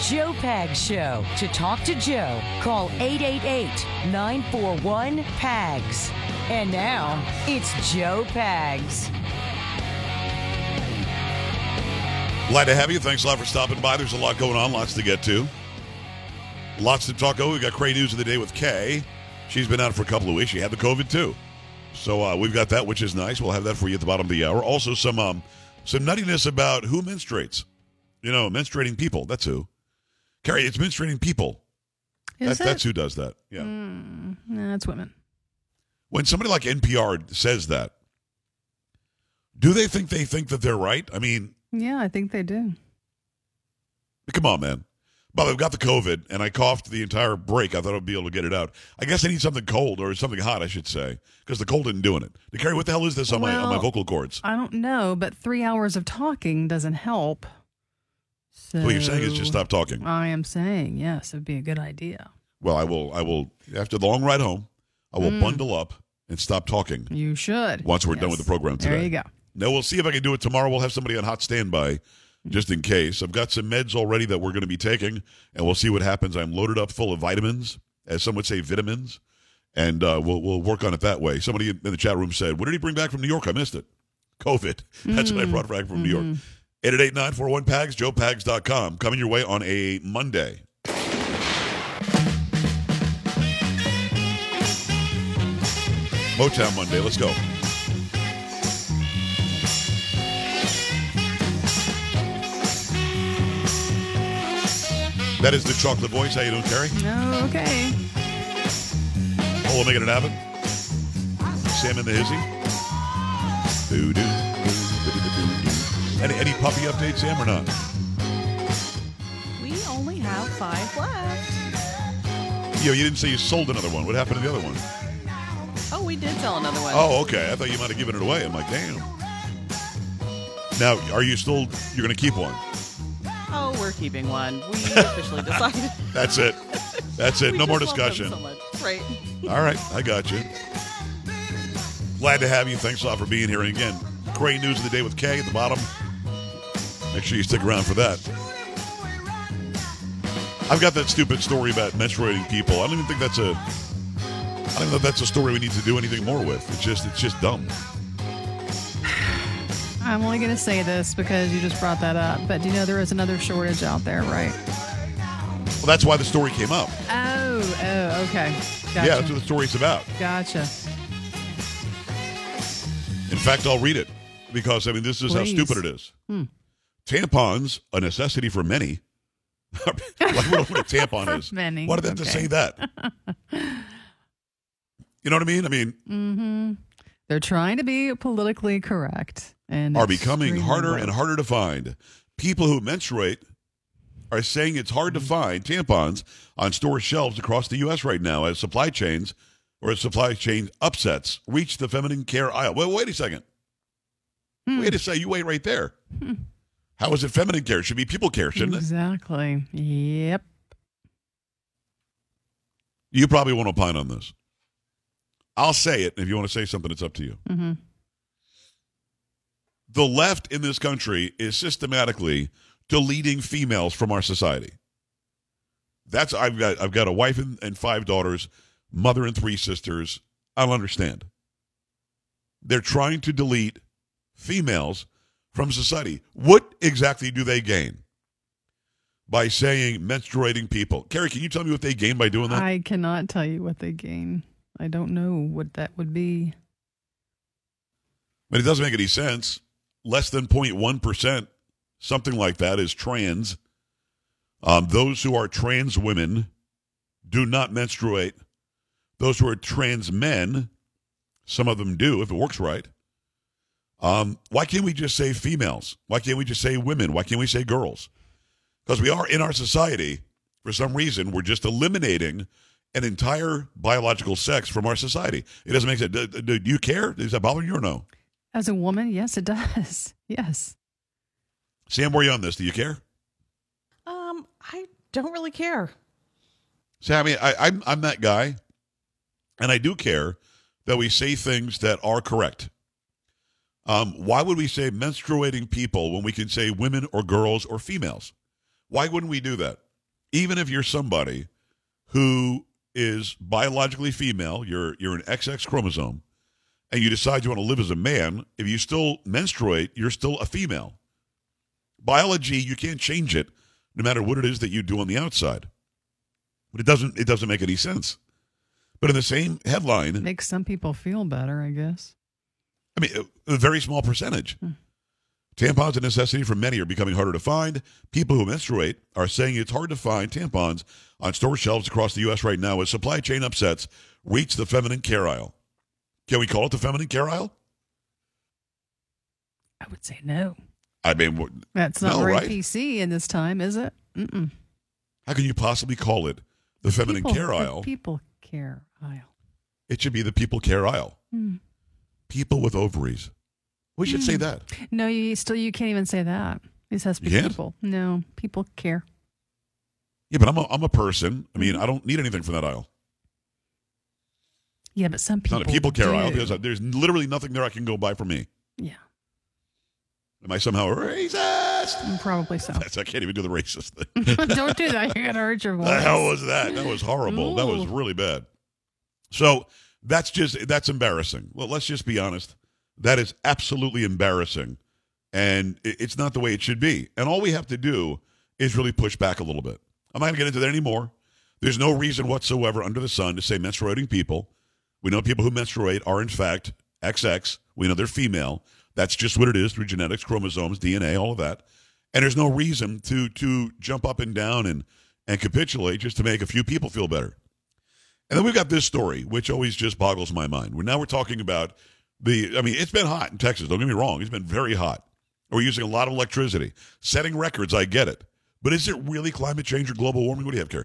Joe Pags Show. To talk to Joe, call 888 941 PAGS. And now, it's Joe Pags. Glad to have you. Thanks a lot for stopping by. There's a lot going on, lots to get to. Lots to talk about. We got great news of the day with Kay. She's been out for a couple of weeks. She had the COVID too. So uh, we've got that, which is nice. We'll have that for you at the bottom of the hour. Also, some um, some nuttiness about who menstruates. You know, menstruating people. That's who. Carrie, it's menstruating people. Is That's it? that's who does that. Yeah. Mm, nah, it's women. When somebody like NPR says that, do they think they think that they're right? I mean, Yeah, I think they do. Come on, man. Bob, I've got the COVID and I coughed the entire break. I thought I'd be able to get it out. I guess I need something cold or something hot, I should say, because the cold isn't doing it. Carrie, what the hell is this on my on my vocal cords? I don't know, but three hours of talking doesn't help. So What you're saying is just stop talking. I am saying yes, it'd be a good idea. Well, I will. I will. After the long ride home, I will Mm. bundle up and stop talking You should. once we're done with the program today. There you go. No, we'll see if I can do it tomorrow. We'll have somebody on hot standby just in case. I've got some meds already that we're going to be taking, and we'll see what happens. I'm loaded up full of vitamins, as some would say, vitamins, and uh, we'll we'll work on it that way. Somebody in the chat room said, "What did he bring back from New York? I missed it. COVID. That's what I brought back from New York." 888-941-PAGS, joepags.com. Coming your way on a Monday. Motown Monday. Let's go. That is the chocolate voice. How you doing, Terry? No, okay. Oh, we're making it happen. Sam and the Hizzy. Doo, Any, any puppy updates, Sam, or not? We only have five left. Yo, you didn't say you sold another one. What happened to the other one? Oh, we did sell another one. Oh, okay. I thought you might have given it away. I'm like, damn. Now, are you still? You're going to keep one? Oh, we're keeping one. We officially decided. That's it. That's it. No more just love them discussion. So. Right. All right, I got you. Glad to have you. Thanks a lot for being here. And again, great news of the day with Kay at the bottom. Make sure you stick around for that. I've got that stupid story about menstruating people. I don't even think that's a. I don't know if that's a story we need to do anything more with. It's just, it's just dumb. I'm only going to say this because you just brought that up. But do you know there is another shortage out there, right? Well, that's why the story came up. Oh, oh, okay. Gotcha. Yeah, that's what the story's about. Gotcha. In fact, I'll read it because I mean this is how stupid it is. Hmm. Tampons, a necessity for many. like what, what a tampon is. many, Why did they have to say that? you know what I mean? I mean, Mm-hmm. They're trying to be politically correct and are becoming harder and harder to find. People who menstruate are saying it's hard to find tampons on store shelves across the U.S. right now as supply chains or as supply chain upsets reach the feminine care aisle. Well, wait a second. Hmm. Wait a second. You wait right there. How is it feminine care? It should be people care, shouldn't it? Exactly. Yep. You probably won't opine on this. I'll say it. If you want to say something, it's up to you. Mm-hmm. The left in this country is systematically deleting females from our society. That's I've got I've got a wife and, and five daughters, mother and three sisters. I don't understand. They're trying to delete females from society. What exactly do they gain by saying menstruating people? Carrie, can you tell me what they gain by doing that? I cannot tell you what they gain. I don't know what that would be. But it doesn't make any sense. Less than 0.1%, something like that, is trans. Um, those who are trans women do not menstruate. Those who are trans men, some of them do if it works right. Um, why can't we just say females? Why can't we just say women? Why can't we say girls? Because we are in our society, for some reason, we're just eliminating an entire biological sex from our society. It doesn't make sense. Do, do, do you care? Does that bother you or no? As a woman, yes, it does. Yes. Sam, where are you on this? Do you care? Um, I don't really care. Sammy, I, I'm I'm that guy, and I do care that we say things that are correct. Um, why would we say menstruating people when we can say women or girls or females? Why wouldn't we do that? even if you're somebody who is biologically female, you're you're an XX chromosome, and you decide you want to live as a man, if you still menstruate, you're still a female. Biology, you can't change it, no matter what it is that you do on the outside. But it doesn't it doesn't make any sense. But in the same headline, Makes some people feel better, I guess. I mean, a, a very small percentage. Tampons, a necessity for many, are becoming harder to find. People who menstruate are saying it's hard to find tampons on store shelves across the U.S. right now as supply chain upsets reach the feminine care aisle. Can we call it the feminine care aisle? I would say no. I mean, what- That's not No, very right? PC in this time, is it? Mm-mm. how can you possibly call it the feminine people, care the aisle? People care aisle. It should be the people care aisle. Hmm. People with ovaries. We should say that. No, you still you can't even say that. This has to be people. No, people care. Yeah, but I'm a, I'm a person. I Mm-hmm. mean, I don't need anything from that aisle. Yeah, but some It's people not a people care do. aisle because there's literally nothing there I can go buy for me. yeah, Am I somehow racist? probably so. That's, I can't even do the racist thing. Don't do that. You're gonna hurt your voice. the hell was that? That was horrible. That was really bad. So that's just that's embarrassing. Well, let's just be honest. That is absolutely embarrassing, and it's not the way it should be. And all we have to do is really push back a little bit. I'm not going to get into that anymore. There's no reason whatsoever under the sun to say menstruating people. We know people who menstruate are in fact XX. We know they're female. That's just what it is through genetics, chromosomes, DNA, all of that. And there's no reason to to jump up and down and and capitulate just to make a few people feel better. And then we've got this story, which always just boggles my mind. We're now we're talking about the. I mean, it's been hot in Texas. Don't get me wrong; it's been very hot. We're using a lot of electricity, setting records. I get it, but is it really climate change or global warming? What do you have, Care?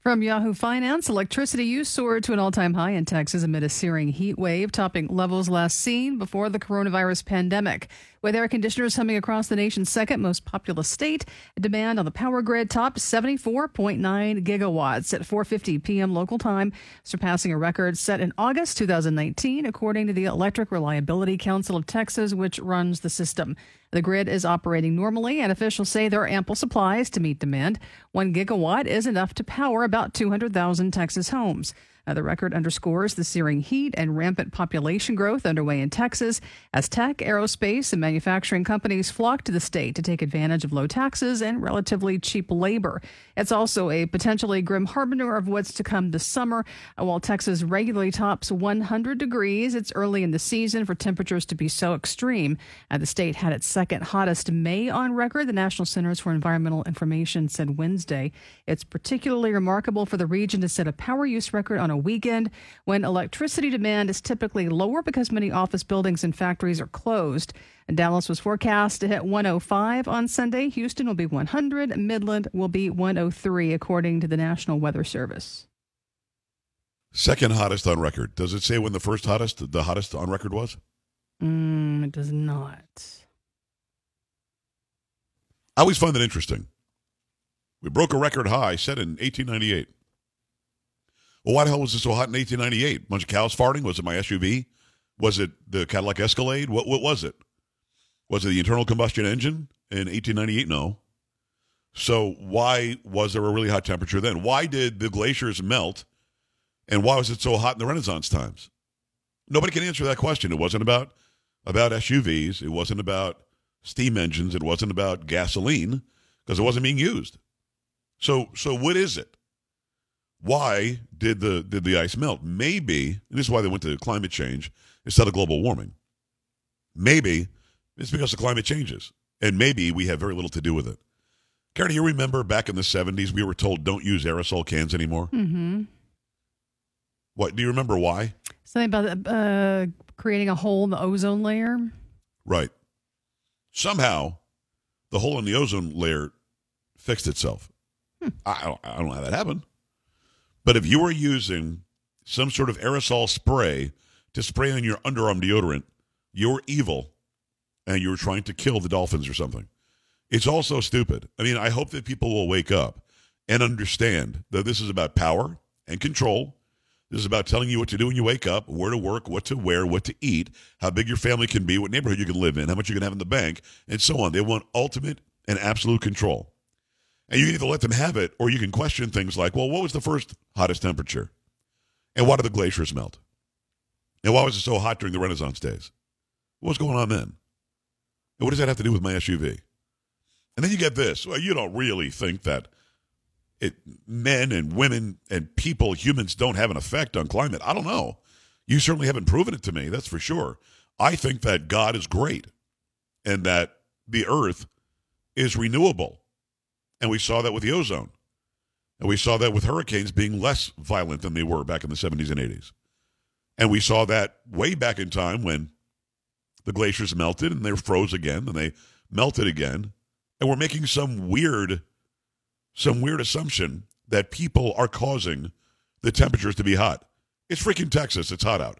From Yahoo Finance, electricity use soared to an all time high in Texas amid a searing heat wave, topping levels last seen before the coronavirus pandemic. With air conditioners humming across the nation's second most populous state, demand on the power grid topped 74.9 gigawatts at 4:50 p.m. local time, surpassing a record set in August 2019, according to the Electric Reliability Council of Texas, which runs the system. The grid is operating normally, and officials say there are ample supplies to meet demand. One gigawatt is enough to power about 200,000 Texas homes. Uh, the record underscores the searing heat and rampant population growth underway in Texas as tech, aerospace, and manufacturing companies flock to the state to take advantage of low taxes and relatively cheap labor. It's also a potentially grim harbinger of what's to come this summer. Uh, While Texas regularly tops 100 degrees, it's early in the season for temperatures to be so extreme. Uh, the state had its second hottest May on record, the National Centers for Environmental Information said Wednesday. It's particularly remarkable for the region to set a power use record on a weekend when electricity demand is typically lower because many office buildings and factories are closed. Dallas was forecast to hit 105 on Sunday. Houston will be 100. Midland will be 103, according to the National Weather Service. Second hottest on record. Does it say when the first hottest, the hottest on record was? Mm, it does not. I always find that interesting. We broke a record high set in 1898. Well, why the hell was it so hot in 1898? bunch of cows farting? Was it my SUV? Was it the Cadillac Escalade? What what was it? Was it the internal combustion engine in 1898? No. So why was there a really hot temperature then? Why did the glaciers melt? And why was it so hot in the Renaissance times? Nobody can answer that question. It wasn't about about SUVs. It wasn't about steam engines. It wasn't about gasoline because it wasn't being used. So so what is it? Why did the did the ice melt? Maybe and this is why they went to climate change instead of global warming. Maybe it's because the climate changes, and maybe we have very little to do with it. Karen, you remember back in the seventies we were told don't use aerosol cans anymore. Mm-hmm. What do you remember? Why? Something about uh, creating a hole in the ozone layer. Right. Somehow, the hole in the ozone layer fixed itself. I, I, don't, I don't know how that happened. But if you are using some sort of aerosol spray to spray on your underarm deodorant, you're evil and you're trying to kill the dolphins or something. It's also stupid. I mean, I hope that people will wake up and understand that this is about power and control. This is about telling you what to do when you wake up, where to work, what to wear, what to eat, how big your family can be, what neighborhood you can live in, how much you can have in the bank, and so on. They want ultimate and absolute control. And you can either let them have it or you can question things like, well, what was the first hottest temperature? And why did the glaciers melt? And why was it so hot during the Renaissance days? What was going on then? And what does that have to do with my SUV? And then you get this. Well, you don't really think that it, men and women and people, humans, don't have an effect on climate. I don't know. You certainly haven't proven it to me, that's for sure. I think that God is great and that the earth is renewable. And we saw that with the ozone. And we saw that with hurricanes being less violent than they were back in the 70s and 80s. And we saw that way back in time when the glaciers melted and they froze again and they melted again. And we're making some weird some weird assumption that people are causing the temperatures to be hot. It's freaking Texas. It's hot out.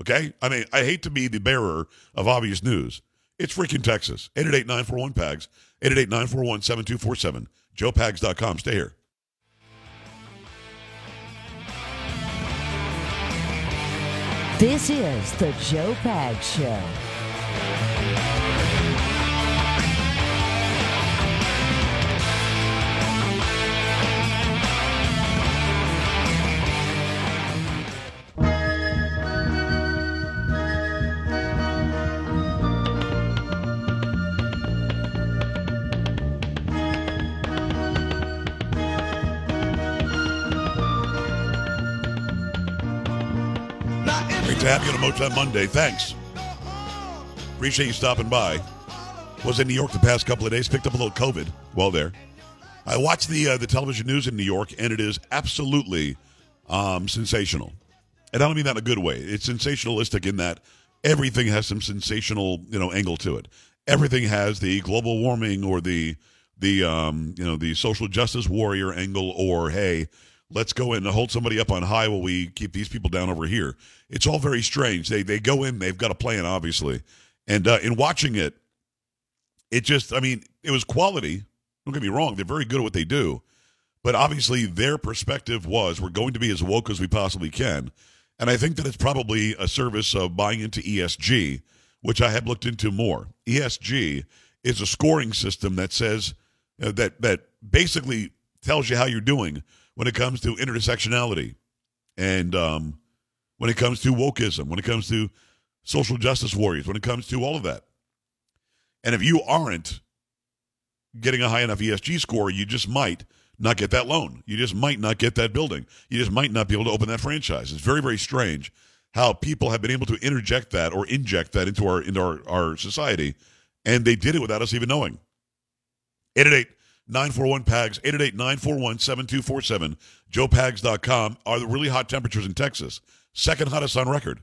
Okay? I mean, I hate to be the bearer of obvious news. It's freaking Texas. 888-941-PAGS. 888-941-7247. JoePags.com. Stay here. This is the Joe Pags Show. To have you on a Motown Monday. Thanks. Appreciate you stopping by. Was in New York the past couple of days. Picked up a little COVID while there. I watched the uh, the television news in New York, and it is absolutely um, sensational. And I don't mean that in a good way. It's sensationalistic in that everything has some sensational, you know, angle to it. Everything has the global warming or the the um, you know the social justice warrior angle, or hey, let's go in and hold somebody up on high while we keep these people down over here. It's all very strange. They they go in, they've got a plan, obviously, and uh, in watching it, it just, I mean, it was quality. Don't get me wrong; they're very good at what they do, but obviously their perspective was we're going to be as woke as we possibly can, and I think that it's probably a service of buying into ESG, which I have looked into more. ESG is a scoring system that says uh, that that basically tells you how you're doing when it comes to intersectionality and um, when it comes to wokeism, when it comes to social justice warriors, when it comes to all of that. And if you aren't getting a high enough ESG score, you just might not get that loan. You just might not get that building. You just might not be able to open that franchise. It's very, very strange how people have been able to interject that or inject that into our into our, our society, and they did it without us even knowing. 888 941 PAGS, 888 941 7247, joepags.com are the really hot temperatures in Texas. Second hottest on record.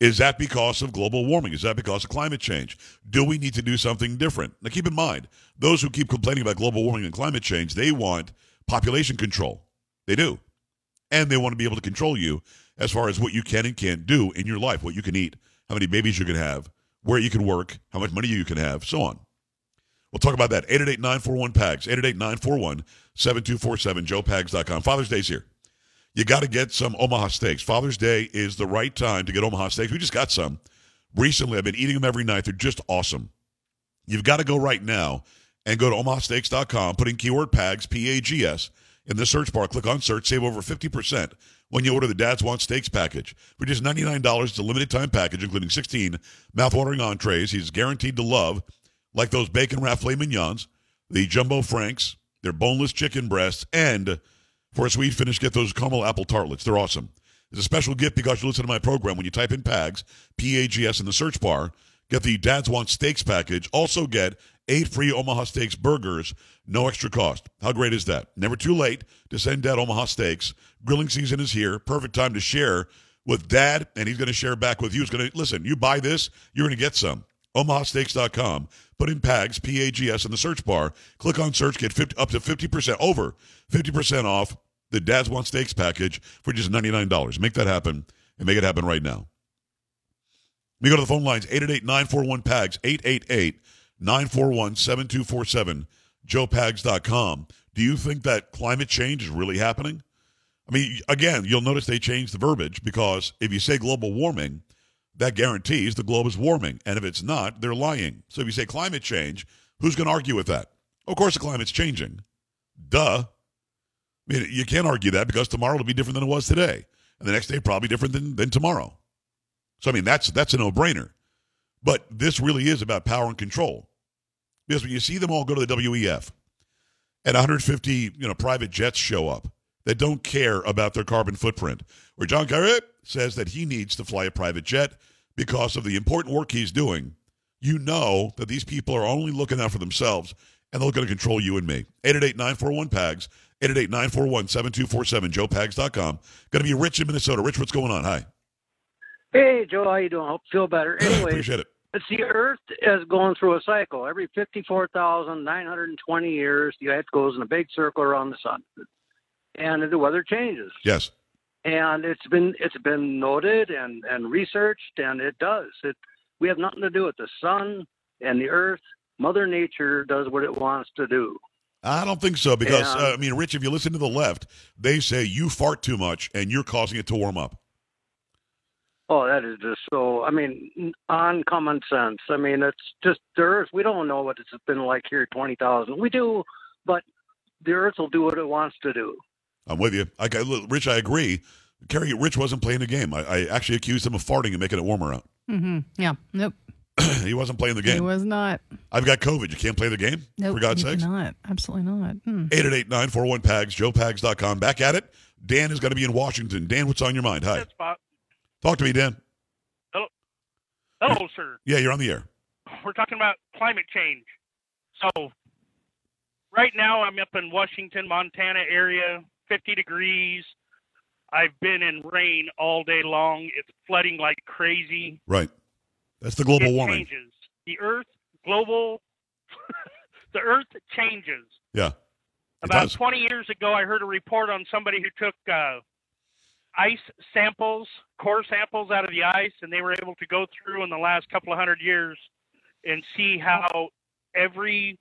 Is that because of global warming? Is that because of climate change? Do we need to do something different? Now, keep in mind, those who keep complaining about global warming and climate change, they want population control. They do. And they want to be able to control you as far as what you can and can't do in your life, what you can eat, how many babies you can have, where you can work, how much money you can have, so on. We'll talk about that. 888-941-PAGS, 888-941-7247, joepags.com. Father's Day's here. You got to get some Omaha steaks. Father's Day is the right time to get Omaha steaks. We just got some. Recently, I've been eating them every night. They're just awesome. You've got to go right now and go to omahasteaks.com, put in keyword PAGS, P-A-G-S, in the search bar. Click on search, save over 50% when you order the Dad's Want Steaks package. For just $99, it's a limited time package, including 16 mouthwatering entrees he's guaranteed to love – like those bacon wrapped filet mignons, the jumbo franks, their boneless chicken breasts, and for a sweet finish, get those caramel apple tartlets. They're awesome. It's a special gift because you listen to my program. When you type in PAGS, P A G S, in the search bar, get the Dad's Want Steaks package. Also get eight free Omaha Steaks burgers, no extra cost. How great is that? Never too late to send Dad Omaha Steaks. Grilling season is here. Perfect time to share with Dad, and he's going to share back with you. He's going to listen. You buy this, you're going to get some. OmahaSteaks.com. Put in PAGS, P A G S, in the search bar. Click on search, get 50, up to 50%, over 50% off the Dad's Want Steaks package for just $99. Make that happen and make it happen right now. We go to the phone lines 888 941 PAGS, 888 941 7247, joepags.com. Do you think that climate change is really happening? I mean, again, you'll notice they changed the verbiage because if you say global warming, that guarantees the globe is warming. And if it's not, they're lying. So if you say climate change, who's going to argue with that? Of course, the climate's changing. Duh. I mean, you can't argue that because tomorrow will be different than it was today, and the next day probably different than, than tomorrow. So I mean, that's that's a no-brainer. But this really is about power and control, because when you see them all go to the WEF, and 150 you know private jets show up that don't care about their carbon footprint, where John Kerry says that he needs to fly a private jet because of the important work he's doing, you know that these people are only looking out for themselves and they're going to control you and me. 888-941-PAGS, 888-941-7247, joepags.com. Going to be Rich in Minnesota. Rich, what's going on? Hi. Hey, Joe, how you doing? Hope you feel better. Anyway, Appreciate it. it's the Earth is going through a cycle. Every 54,920 years, the Earth goes in a big circle around the sun. And the weather changes. Yes. And it's been it's been noted and, and researched and it does. It we have nothing to do with the sun and the earth. Mother Nature does what it wants to do. I don't think so because, Yeah. uh, I mean, Rich, if you listen to the left, they say you fart too much and you're causing it to warm up. Oh, that is just so. I mean, on common sense. I mean, it's just the Earth. We don't know what it's been like here twenty thousand. We do, but the Earth will do what it wants to do. I'm with you. I, I- Rich, I agree. Carrie, Rich wasn't playing the game. I, I actually accused him of farting and making it warmer out. Mm-hmm. Yeah. Nope. he wasn't playing the game. He was not. I've got COVID. You can't play the game? Nope. For God's you sakes. Not. Absolutely not. Hmm. 888-941-PAGS, joepags.com. Back at it. Dan is going to be in Washington. Dan, what's on your mind? Hi. That's Talk to me, Dan. Hello. Hello, sir. Yeah, you're on the air. We're talking about climate change. So, right now I'm up in Washington, Montana area, 50 degrees. I've been in rain all day long. It's flooding like crazy. Right. That's the global it warming. changes. The Earth, global, the Earth changes. Yeah. About does. 20 years ago, I heard a report on somebody who took uh, ice samples, core samples out of the ice, and they were able to go through in the last couple of hundred years and see how every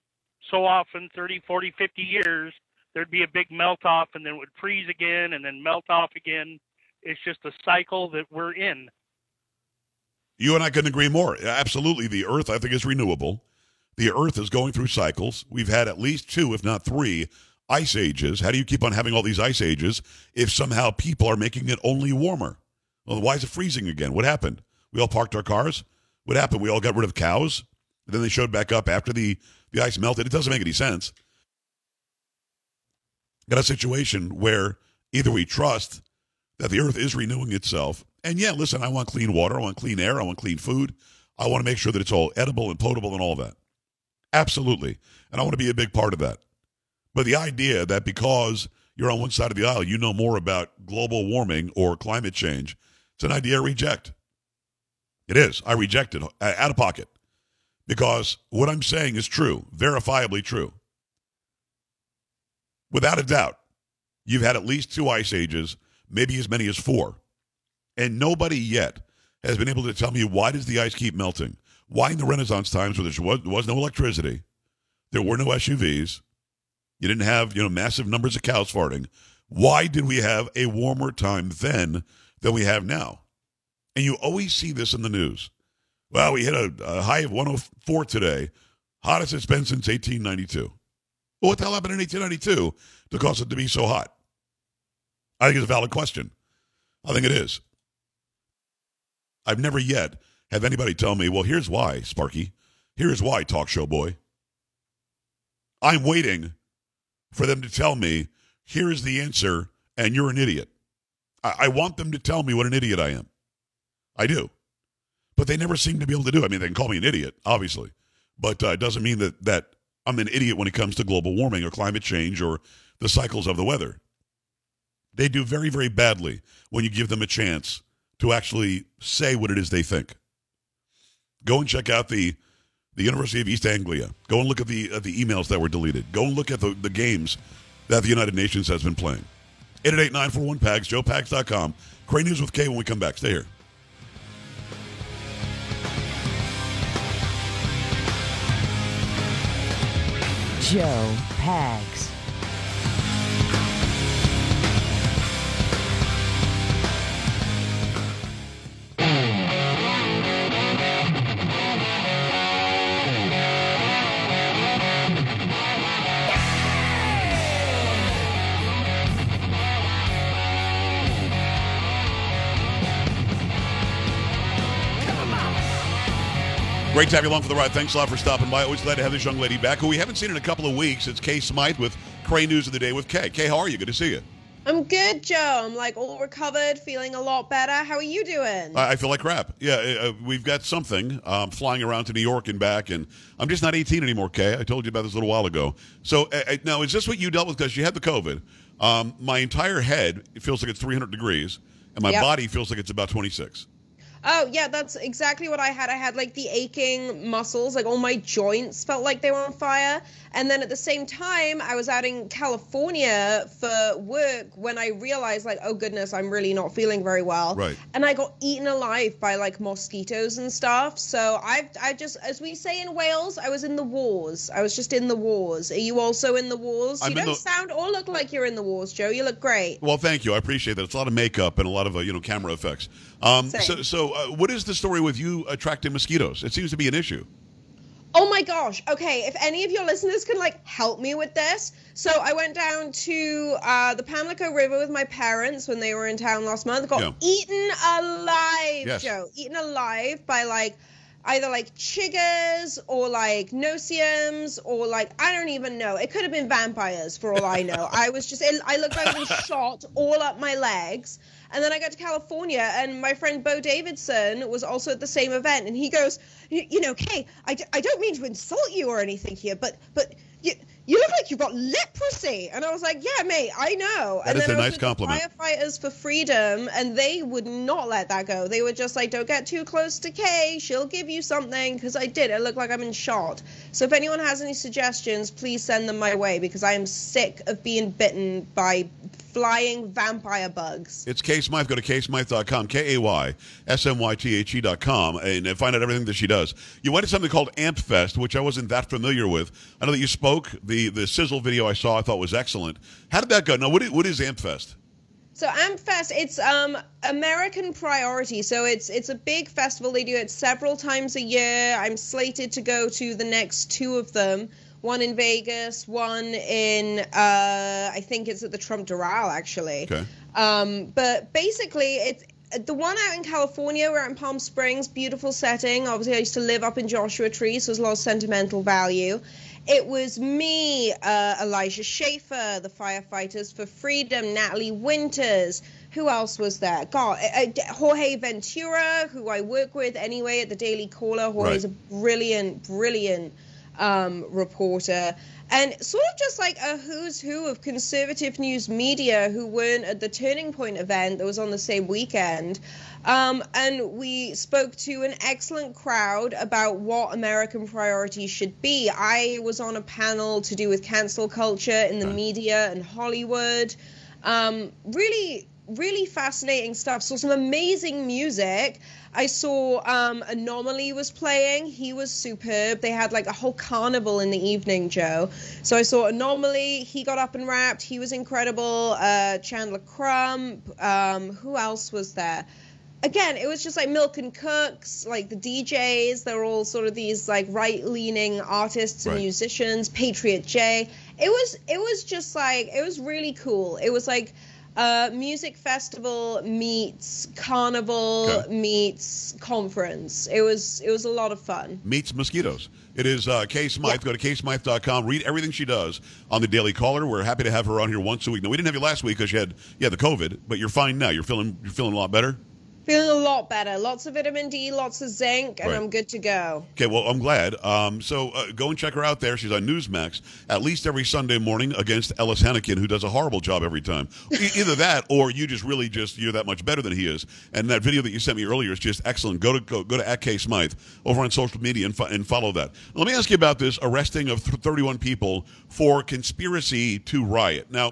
so often 30, 40, 50 years there'd be a big melt off and then it would freeze again and then melt off again. It's just a cycle that we're in. You and I couldn't agree more. Absolutely. The Earth, I think, is renewable. The Earth is going through cycles. We've had at least two, if not three, ice ages. How do you keep on having all these ice ages if somehow people are making it only warmer? Well, why is it freezing again? What happened? We all parked our cars? What happened? We all got rid of cows? And then they showed back up after the, the ice melted. It doesn't make any sense. Got a situation where either we trust that the earth is renewing itself. And yeah, listen, I want clean water, I want clean air, I want clean food. I want to make sure that it's all edible and potable and all that. Absolutely. And I want to be a big part of that. But the idea that because you're on one side of the aisle, you know more about global warming or climate change, it's an idea I reject. It is. I reject it uh, out of pocket because what I'm saying is true, verifiably true. Without a doubt, you've had at least two ice ages, maybe as many as four. And nobody yet has been able to tell me why does the ice keep melting? Why in the Renaissance times where there was, was no electricity, there were no SUVs, you didn't have you know massive numbers of cows farting. Why did we have a warmer time then than we have now? And you always see this in the news. Well, we hit a, a high of 104 today, hottest it's been since 1892. Well, what the hell happened in 1892 to cause it to be so hot? I think it's a valid question. I think it is. I've never yet have anybody tell me, well, here's why, Sparky. Here's why, talk show boy. I'm waiting for them to tell me, here's the answer, and you're an idiot. I, I want them to tell me what an idiot I am. I do. But they never seem to be able to do it. I mean, they can call me an idiot, obviously. But uh, it doesn't mean that, that I'm an idiot when it comes to global warming or climate change or the cycles of the weather. They do very, very badly when you give them a chance to actually say what it is they think. Go and check out the the University of East Anglia. Go and look at the the emails that were deleted. Go and look at the, the games that the United Nations has been playing. 888-941-PAGS, joepags.com. Great News with Kay when we come back. Stay here. Joe Pags. Great to have you along for the ride. Thanks a lot for stopping by. Always glad to have this young lady back, who we haven't seen in a couple of weeks. It's Kay Smythe with Great News of the Day with Kay. Kay, how are you? Good to see you. I'm good, Joe. I'm like all recovered, feeling a lot better. How are you doing? I I feel like crap. Yeah, uh, we've got something um, flying around to New York and back, and I'm just not 18 anymore, Kay. I told you about this a little while ago. So uh, uh, now, is this what you dealt with? Because you had the COVID. Um, my entire head feels like it's 300 degrees, and my Yep. body feels like it's about 26. Oh, yeah, that's exactly what I had. I had like the aching muscles, like all my joints felt like they were on fire. And then at the same time, I was out in California for work when I realized, like, oh goodness, I'm really not feeling very well. Right. And I got eaten alive by like mosquitoes and stuff. So I've, I just, as we say in Wales, I was in the wars. I was just in the wars. Are you also in the wars? I'm you don't the- sound or look like you're in the wars, Joe. You look great. Well, thank you. I appreciate that. It's a lot of makeup and a lot of uh, you know camera effects. Um, so, so uh, what is the story with you attracting mosquitoes? It seems to be an issue. Oh my gosh. Okay, if any of your listeners can like help me with this. So I went down to uh, the Pamlico River with my parents when they were in town last month. Got Yeah. eaten alive, Yes. Joe. Eaten alive by like either like chiggers or like no-see-ums or like I don't even know. It could have been vampires for all I know. I was just I looked like I was shot all up my legs. And then I got to California, and my friend Bo Davidson was also at the same event, and he goes, "You, know, Kay, I, d- I don't mean to insult you or anything here, but but you you look like you've got leprosy." And I was like, "Yeah, mate, I know." That and is then a I nice compliment. Firefighters for Freedom, and they would not let that go. They were just like, "Don't get too close to Kay. She'll give you something." Because I did. It looked like I'm in shot. So if anyone has any suggestions, please send them my way because I am sick of being bitten by flying vampire bugs. It's Kay Smythe. Go to kaysmythe.com, K A Y S M Y T H E.com, and uh, find out everything that she does. You went to something called Amp Fest, which I wasn't that familiar with. I know that you spoke. The the sizzle video I saw I thought was excellent. How did that go? Now, what is, what is Amp Fest? So AmpFest, it's um American Priority. So it's it's a big festival. They do it several times a year. I'm slated to go to the next two of them. One in Vegas, one in uh I think it's at the Trump Doral actually. Okay. Um, but basically, it's the one out in California. We're out in Palm Springs, beautiful setting. Obviously, I used to live up in Joshua Tree, so there's a lot of sentimental value. It was me, uh, Elijah Schaffer, the firefighters for freedom, Natalie Winters. Who else was there? God, uh, Jorge Ventura, who I work with anyway at the Daily Caller. Jorge's Right. a brilliant, brilliant um, reporter. And sort of just like a who's who of conservative news media who weren't at the Turning Point event that was on the same weekend. Um, and we spoke to an excellent crowd about what American priorities should be. I was on a panel to do with cancel culture in the media and Hollywood. Um, really, really fascinating stuff. Saw some amazing music. I saw um, Anomaly was playing. He was superb. They had like a whole carnival in the evening, Joe. So I saw Anomaly. He got up and rapped. He was incredible. Uh, Chandler Crump. Um, who else was there? Again, it was just like Milk and Cooks, like the DJs. They're all sort of these like right-leaning artists and Right. musicians. Patriot J. It was it was just like it was really cool. It was like uh, music festival meets carnival Okay. meets conference. It was it was a lot of fun. meets mosquitoes. It is uh, Kay Smythe. Go to kaysmythe.com. Read everything she does on the Daily Caller. We're happy to have her on here once a week. Now we didn't have you last week because you had yeah the COVID, but you're fine now. You're feeling you're feeling a lot better. Feeling a lot better. Lots of vitamin D, lots of zinc, and Right. I'm good to go. Okay, well I'm glad. Um, so uh, go and check her out there. She's on Newsmax at least every Sunday morning against Ellis Henican, who does a horrible job every time. E- either that, or you just really just you're that much better than he is. And that video that you sent me earlier is just excellent. Go to go, go to at K Smythe over on social media and, fo- and follow that. Let me ask you about this arresting of th- 31 people for conspiracy to riot. Now,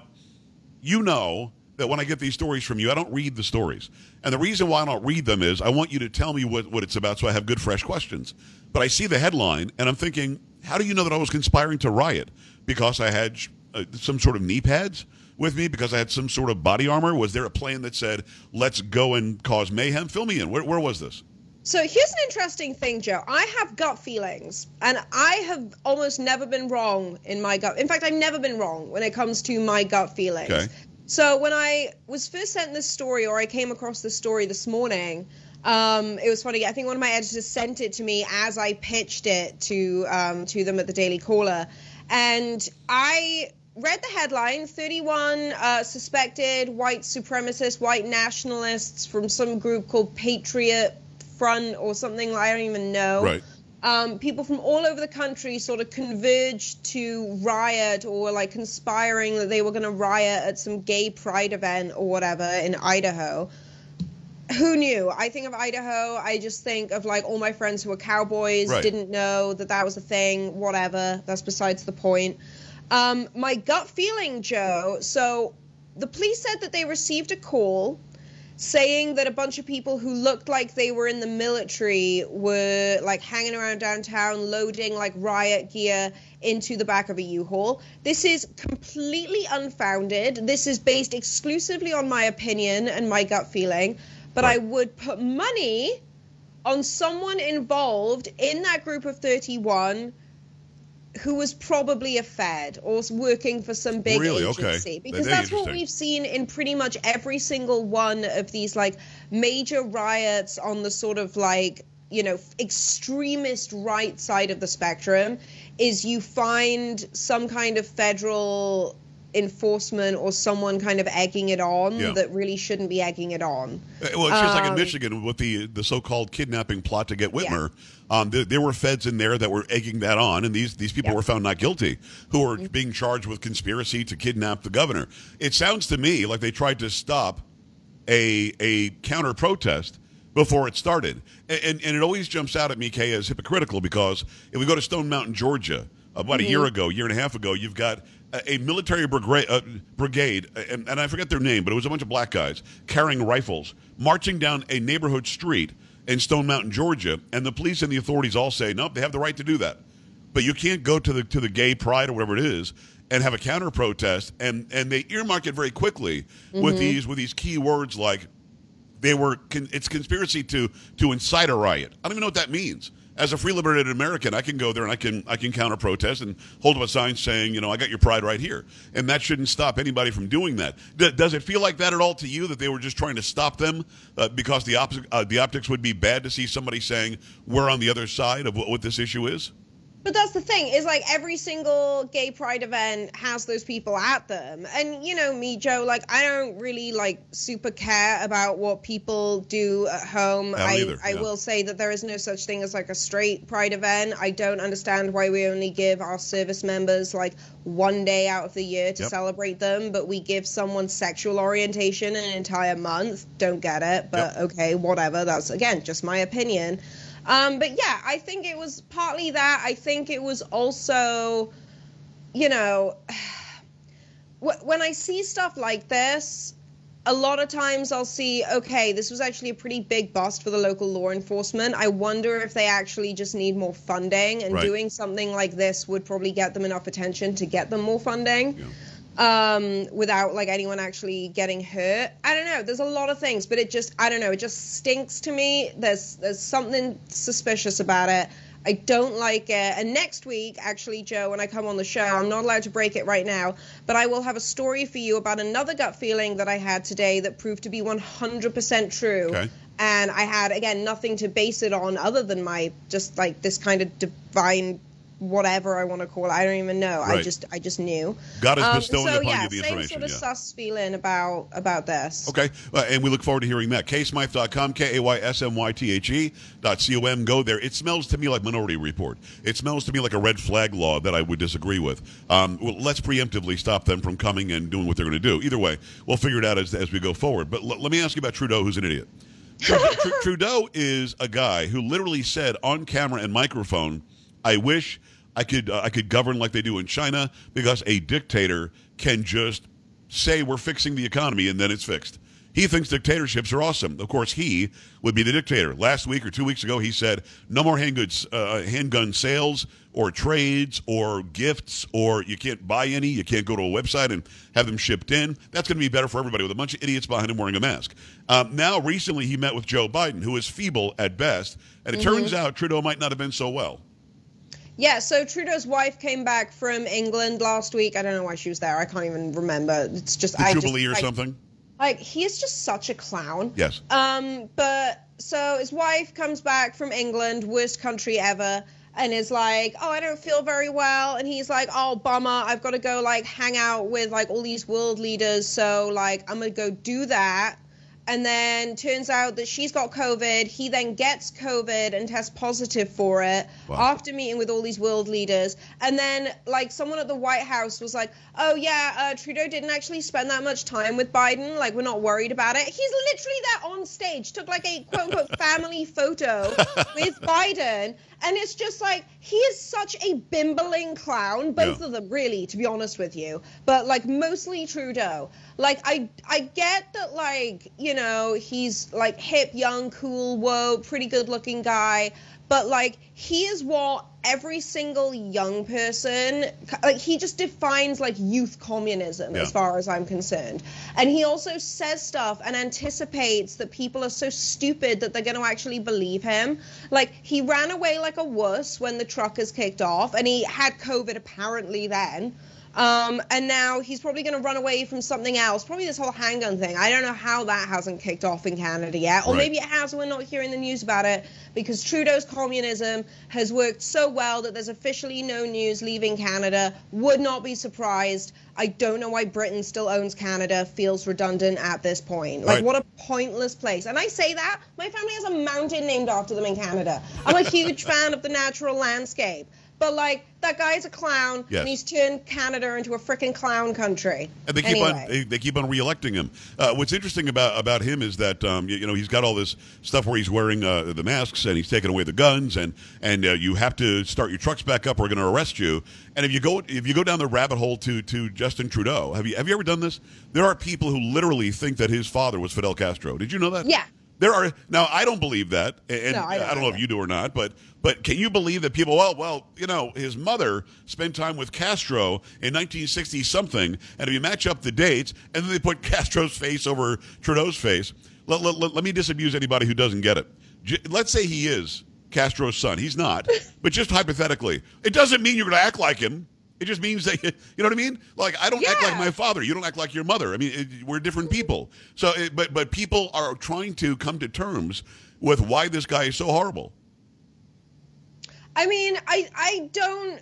you know that when I get these stories from you, I don't read the stories. And the reason why I don't read them is I want you to tell me what, what it's about so I have good, fresh questions. But I see the headline and I'm thinking, how do you know that I was conspiring to riot? Because I had uh, some sort of knee pads with me? Because I had some sort of body armor? Was there a plan that said, let's go and cause mayhem? Fill me in. Where, where was this? So here's an interesting thing, Joe. I have gut feelings, and I have almost never been wrong in my gut. In fact, I've never been wrong when it comes to my gut feelings. Okay. So when I was first sent this story, or I came across this story this morning, Um, it was funny. I think one of my editors sent it to me as I pitched it to um, to them at the Daily Caller, and I read the headline 31 uh, suspected white supremacists, white nationalists from some group called Patriot Front or something I don't even know. Right. Um, people from all over the country sort of converged to riot or like conspiring that they were going to riot at some gay pride event or whatever in Idaho. Who knew? I think of Idaho. I just think of like all my friends who were cowboys, Right. didn't know that that was a thing, whatever. That's besides the point. Um, my gut feeling, Joe. So the police said that they received a call saying that a bunch of people who looked like they were in the military were like hanging around downtown loading like riot gear into the back of a U-Haul. This is completely unfounded. This is based exclusively on my opinion and my gut feeling, but I would put money on someone involved in that group of 31 who was probably a Fed or working for some big Really? Okay. agency because Very that's what we've seen in pretty much every single one of these like major riots on the sort of like you know extremist right side of the spectrum is you find some kind of federal enforcement or someone kind of egging it on Yeah. that really shouldn't be egging it on. Uh, Well, it's just like in Um, Michigan with the the so-called kidnapping plot to get Whitmer. Um, there, there were feds in there that were egging that on, and these these people Yeah. were found not guilty, who were Mm-hmm. being charged with conspiracy to kidnap the governor. It sounds to me like they tried to stop a a counter protest before it started, and, and and it always jumps out at me, Kay, as hypocritical because if we go to Stone Mountain, Georgia, about a year ago, year and a half ago, you've got a, military brigade, uh, brigade and, and I forget their name, but it was a bunch of black guys carrying rifles marching down a neighborhood street in Stone Mountain, Georgia, and the police and the authorities all say, nope, they have the right to do that but you can't go to the to the gay pride or whatever it is and have a counter protest and and they earmark it very quickly with these with these key words like they were con- it's conspiracy to to incite a riot. I don't even know what that means. As a free liberated American, I can go there and I can I can counter protest and hold up a sign saying, you know, I got your pride right here, and that shouldn't stop anybody from doing that. D- does it feel like that at all to you that they were just trying to stop them uh, because the op- uh, the optics would be bad to see somebody saying we're on the other side of what, what this issue is? But that's the thing is like every single gay pride event has those people at them, and you know me, Joe. Like I don't really like super care about what people do at home. I either, I yeah. will say that there is no such thing as like a straight pride event. I don't understand why we only give our service members like one day out of the year to Yep. celebrate them, but we give someone sexual orientation an entire month. Don't get it, but Yep. okay, whatever. That's again just my opinion. Um, but yeah, I think it was partly that. I think it was also, you know, when I see stuff like this, a lot of times I'll see, okay, this was actually a pretty big bust for the local law enforcement. I wonder if they actually just need more funding, and Right. doing something like this would probably get them enough attention to get them more funding. Um, without like anyone actually getting hurt. I don't know. There's a lot of things, but it just I don't know. It just stinks to me. There's there's something suspicious about it. I don't like it. And next week, actually, Joe, when I come on the show, I'm not allowed to break it right now, but I will have a story for you about another gut feeling that I had today that proved to be 100% true. Okay. And I had, again, nothing to base it on other than my just like this kind of divine whatever I want to call it. I don't even know. I just I just knew. God is Um, bestowing so, upon yeah, you the same information. sort of yeah. sus feeling about about this. Okay, uh, and we look forward to hearing that. kaysmythe.com, K A Y S M Y T H E dot C O M. Go there. It smells to me like Minority Report. It smells to me like a red flag law that I would disagree with. Um, well, let's preemptively stop them from coming and doing what they're going to do. Either way, we'll figure it out as, as we go forward. But l- let me ask you about Trudeau, who's an idiot. Tru- Tru- Trudeau is a guy who literally said on camera and microphone, "I wish I could uh, I could govern like they do in China because a dictator can just say we're fixing the economy and then it's fixed." He thinks dictatorships are awesome. Of course, he would be the dictator. Last week or two weeks ago, he said no more handguns, uh, handgun sales or trades or gifts, or you can't buy any. You can't go to a website and have them shipped in. That's going to be better for everybody with a bunch of idiots behind him wearing a mask. Um, now, recently, he met with Joe Biden, who is feeble at best, and it turns out Trudeau might not have been so well. Yeah, so Trudeau's wife came back from England last week. I don't know why she was there. I can't even remember. It's just The I Jubilee just, or like, something. Like he is just such a clown. Yes. Um, but so his wife comes back from England, worst country ever, and is like, "Oh, I don't feel very well," and he's like, "Oh, bummer, I've got to go like hang out with like all these world leaders, so like I'm gonna go do that." And then turns out that she's got COVID. He then gets COVID and tests positive for it Wow. after meeting with all these world leaders. And then, like, someone at the White House was like, "Oh yeah, uh, Trudeau didn't actually spend that much time with Biden. Like, we're not worried about it." He's literally there on stage, took like a quote unquote family photo with Biden, and it's just like he is such a bimbling clown. Both Yeah. of them, really, to be honest with you. But like mostly Trudeau. Like I, I get that. Like you know, he's like hip, young, cool, woke, pretty good-looking guy. But like he is what every single young person like he just defines like youth communism Yeah. as far as I'm concerned. And he also says stuff and anticipates that people are so stupid that they're going to actually believe him. Like he ran away like a wuss when the truckers kicked off, and he had COVID apparently then. Um, and now he's probably going to run away from something else, probably this whole handgun thing. I don't know how that hasn't kicked off in Canada yet, or Right. maybe it has, and we're not hearing the news about it because Trudeau's communism has worked so well that there's officially no news leaving Canada. Would not be surprised. I don't know why Britain still owns Canada. Feels redundant at this point. Like Right. what a pointless place. And I say that my family has a mountain named after them in Canada. I'm a huge fan of the natural landscape. But like that guy's a clown, Yes. and he's turned Canada into a freaking clown country. And they keep on Anyway. they, they keep on reelecting him. Uh, what's interesting about about him is that um, you, you know he's got all this stuff where he's wearing uh, the masks and he's taking away the guns and and uh, you have to start your trucks back up. or We're going to arrest you. And if you go if you go down the rabbit hole to to Justin Trudeau, have you have you ever done this? There are people who literally think that his father was Fidel Castro. Did you know that? Yeah. There are now. I don't believe that, and No, I don't know if you do or not. But but can you believe that people? Well, well, you know, his mother spent time with Castro in 1960 something, and if you match up the dates, and then they put Castro's face over Trudeau's face. Let, let, let, let me disabuse anybody who doesn't get it. J- let's say he is Castro's son. He's not, but just hypothetically, it doesn't mean you're going to act like him. It just means that you know what I mean. Like I don't act like my father. You don't act like your mother. I mean, it, we're different people. So, it, but but people are trying to come to terms with why this guy is so horrible. I mean, I I don't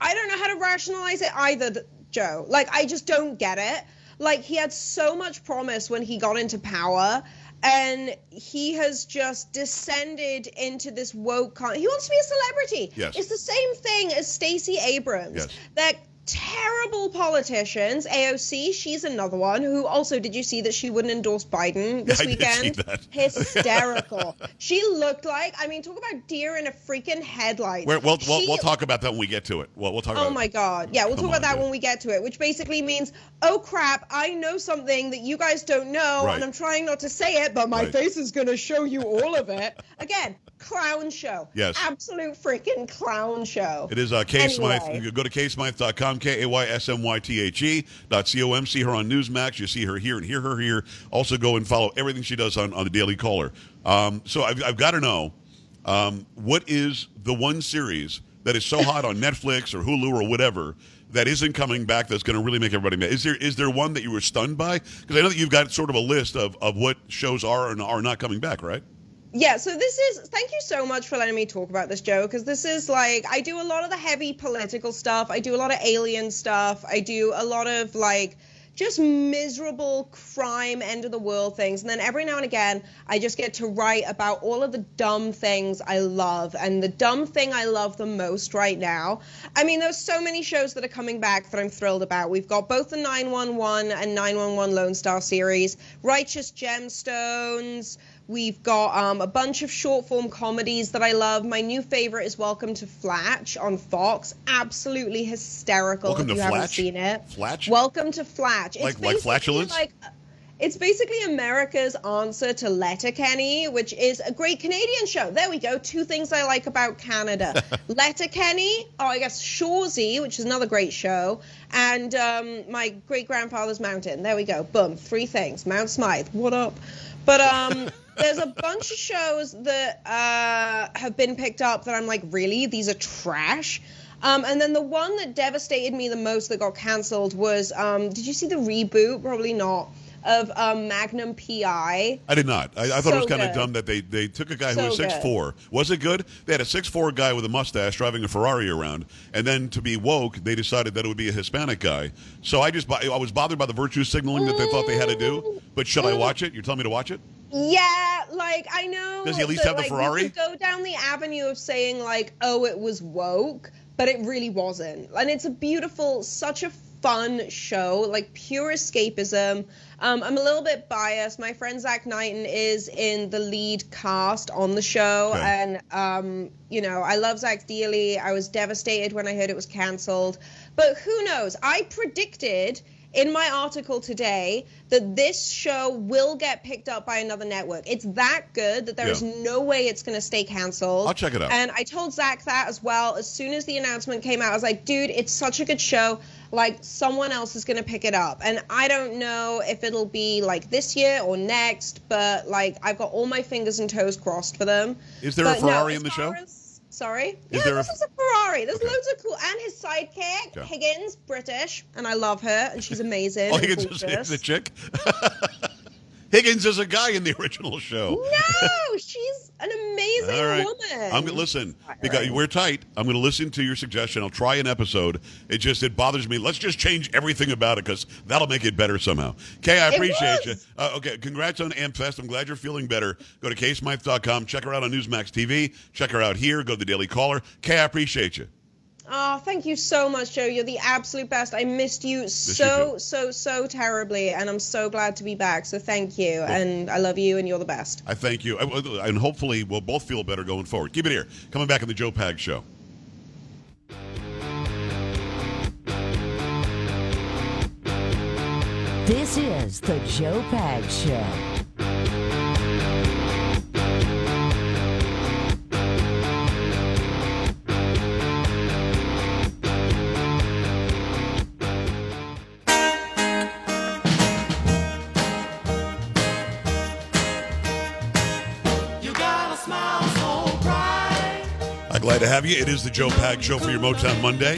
I don't know how to rationalize it either, Joe. Like I just don't get it. Like he had so much promise when he got into power and he has just descended into this woke con- he wants to be a celebrity. Yes. It's the same thing as Stacey Abrams. Yes. That terrible politicians. AOC, she's another one who also did you see that she wouldn't endorse Biden this I did weekend? see that. Hysterical. she looked like I mean, talk about deer in a freaking headlight. We'll, we'll She- we'll talk about that when we get to it. We'll, we'll talk. Oh my it. god. Yeah, we'll Come talk about on, that dude. when we get to it, which basically means, oh crap, I know something that you guys don't know, Right. and I'm trying not to say it, but my Right. face is going to show you all of it. Again, clown show. Yes. Absolute freaking clown show. It is uh, Kay Smythe. Anyway. You go to kaysmythe.com, K A Y S M Y T H E dot C O M. See her on Newsmax. You see her here and hear her here. Also, go and follow everything she does on, on the Daily Caller. Um, so I've, I've got to know um, what is the one series that is so hot on Netflix or Hulu or whatever that isn't coming back that's going to really make everybody mad? Is there is there one that you were stunned by? Because I know that you've got sort of a list of, of what shows are and are not coming back, right? Yeah, so this is thank you so much for letting me talk about this, Joe, because this is like I do a lot of the heavy political stuff. I do a lot of alien stuff. I do a lot of like just miserable crime end of the world things. And then every now and again, I just get to write about all of the dumb things I love. And the dumb thing I love the most right now, I mean, there's so many shows that are coming back that I'm thrilled about. We've got both the 911 and 911 Lone Star series, Righteous Gemstones. We've got um, a bunch of short form comedies that I love. My new favorite is Welcome to Flatch on Fox. Absolutely hysterical Welcome if to you haven't seen it. Flatch? Welcome to Flatch. It's Like- like flatulence? Like, it's basically America's answer to Letterkenny, which is a great Canadian show. There we go. Two things I like about Canada: Letterkenny, oh, I guess Shoresy, which is another great show, and um, my great grandfather's mountain. There we go. Boom. Three things. Mount Smythe. What up? But um, there's a bunch of shows that uh, have been picked up that I'm like, really? These are trash. Um, and then the one that devastated me the most that got cancelled was, um, did you see the reboot? Probably not. of um, Magnum PI. I did not. I, I thought it was kind of dumb that they, they took a guy who So was six good. four. Was it good? They had a six four guy with a mustache driving a Ferrari around, and then to be woke, they decided that it would be a Hispanic guy. So I just I was bothered by the virtue signaling that they thought they had to do. But should I watch it? You're telling me to watch it? Yeah, like I know. Does he at least that, have the like, Ferrari? You go down the avenue of saying like, "Oh, it was woke," but it really wasn't. And it's a beautiful, such a fun show, like pure escapism. Um, I'm a little bit biased. My friend Zach Knighton is in the lead cast on the show, Okay. and um, you know, I love Zach dearly. I was devastated when I heard it was cancelled, but who knows? I predicted in my article today that this show will get picked up by another network. It's that good that there is Yeah. no way it's going to stay canceled. I'll check it out. And I told Zach that as well. As soon as the announcement came out, I was like, dude, it's such a good show. Like, someone else is going to pick it up. And I don't know if it'll be like this year or next, but like, I've got all my fingers and toes crossed for them. Is there a But no, Ferrari as in the show? Sorry. Is yeah, there a- this is a Ferrari. There's Okay. loads of cool, and his sidekick. Higgins, British, and I love her, and she's amazing. Oh, Higgins is, a chick. Higgins is a guy in the original show. No, she's amazing All right. woman. I'm gonna listen because right. we're tight. I'm going to listen to your suggestion. I'll try an episode. It just it bothers me. Let's just change everything about it because that'll make it better somehow. Kay, I It appreciate you. was. Uh, okay, congrats on AmpFest. I'm glad you're feeling better. Go to kaysmythe.com. Check her out on Newsmax TV. Check her out here. Go to the Daily Caller. Kay, I appreciate you. Oh, thank you so much, Joe. You're the absolute best. I missed you you so, too. so, so terribly, and I'm so glad to be back. So thank you, and I love you, and you're the best. I thank you, and hopefully we'll both feel better going forward. Keep it here. Coming back on the Joe Pags Show. This is the Joe Pags Show. Have you. It is the Joe Pags Show for your Motown Monday.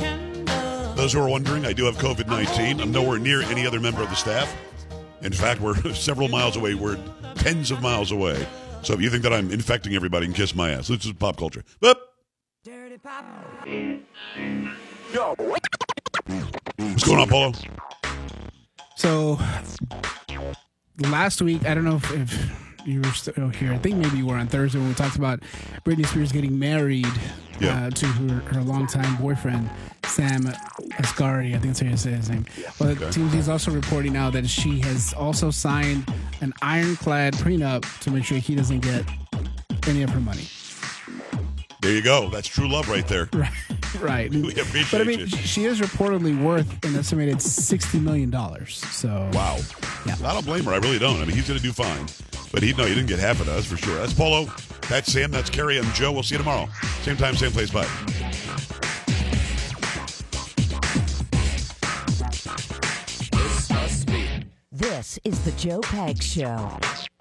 Those who are wondering, I do have COVID 19. I'm nowhere near any other member of the staff. In fact, we're several miles away. We're tens of miles away. So if you think that I'm infecting everybody, and kiss my ass. This is pop culture. Boop. What's going on, Polo? So last week, I don't know if, if you were still here. I think maybe you were on Thursday when we talked about Britney Spears getting married Yeah. uh, to her, her longtime boyfriend, Sam Asghari. I think that's how you say his name. Well, it seems he's also reporting now that she has also signed an ironclad prenup to make sure he doesn't get any of her money. There you go. That's true love right there. Right. Right. We appreciate but I mean, you. she is reportedly worth an estimated sixty million dollars. So Wow. Yeah. I don't blame her. I really don't. I mean, he's going to do fine. But he no, he didn't get half of that. That's for sure. That's Polo. That's Sam. That's Carrie. I'm Joe. We'll see you tomorrow. Same time, same place. Bye. This is the Joe Pags Show.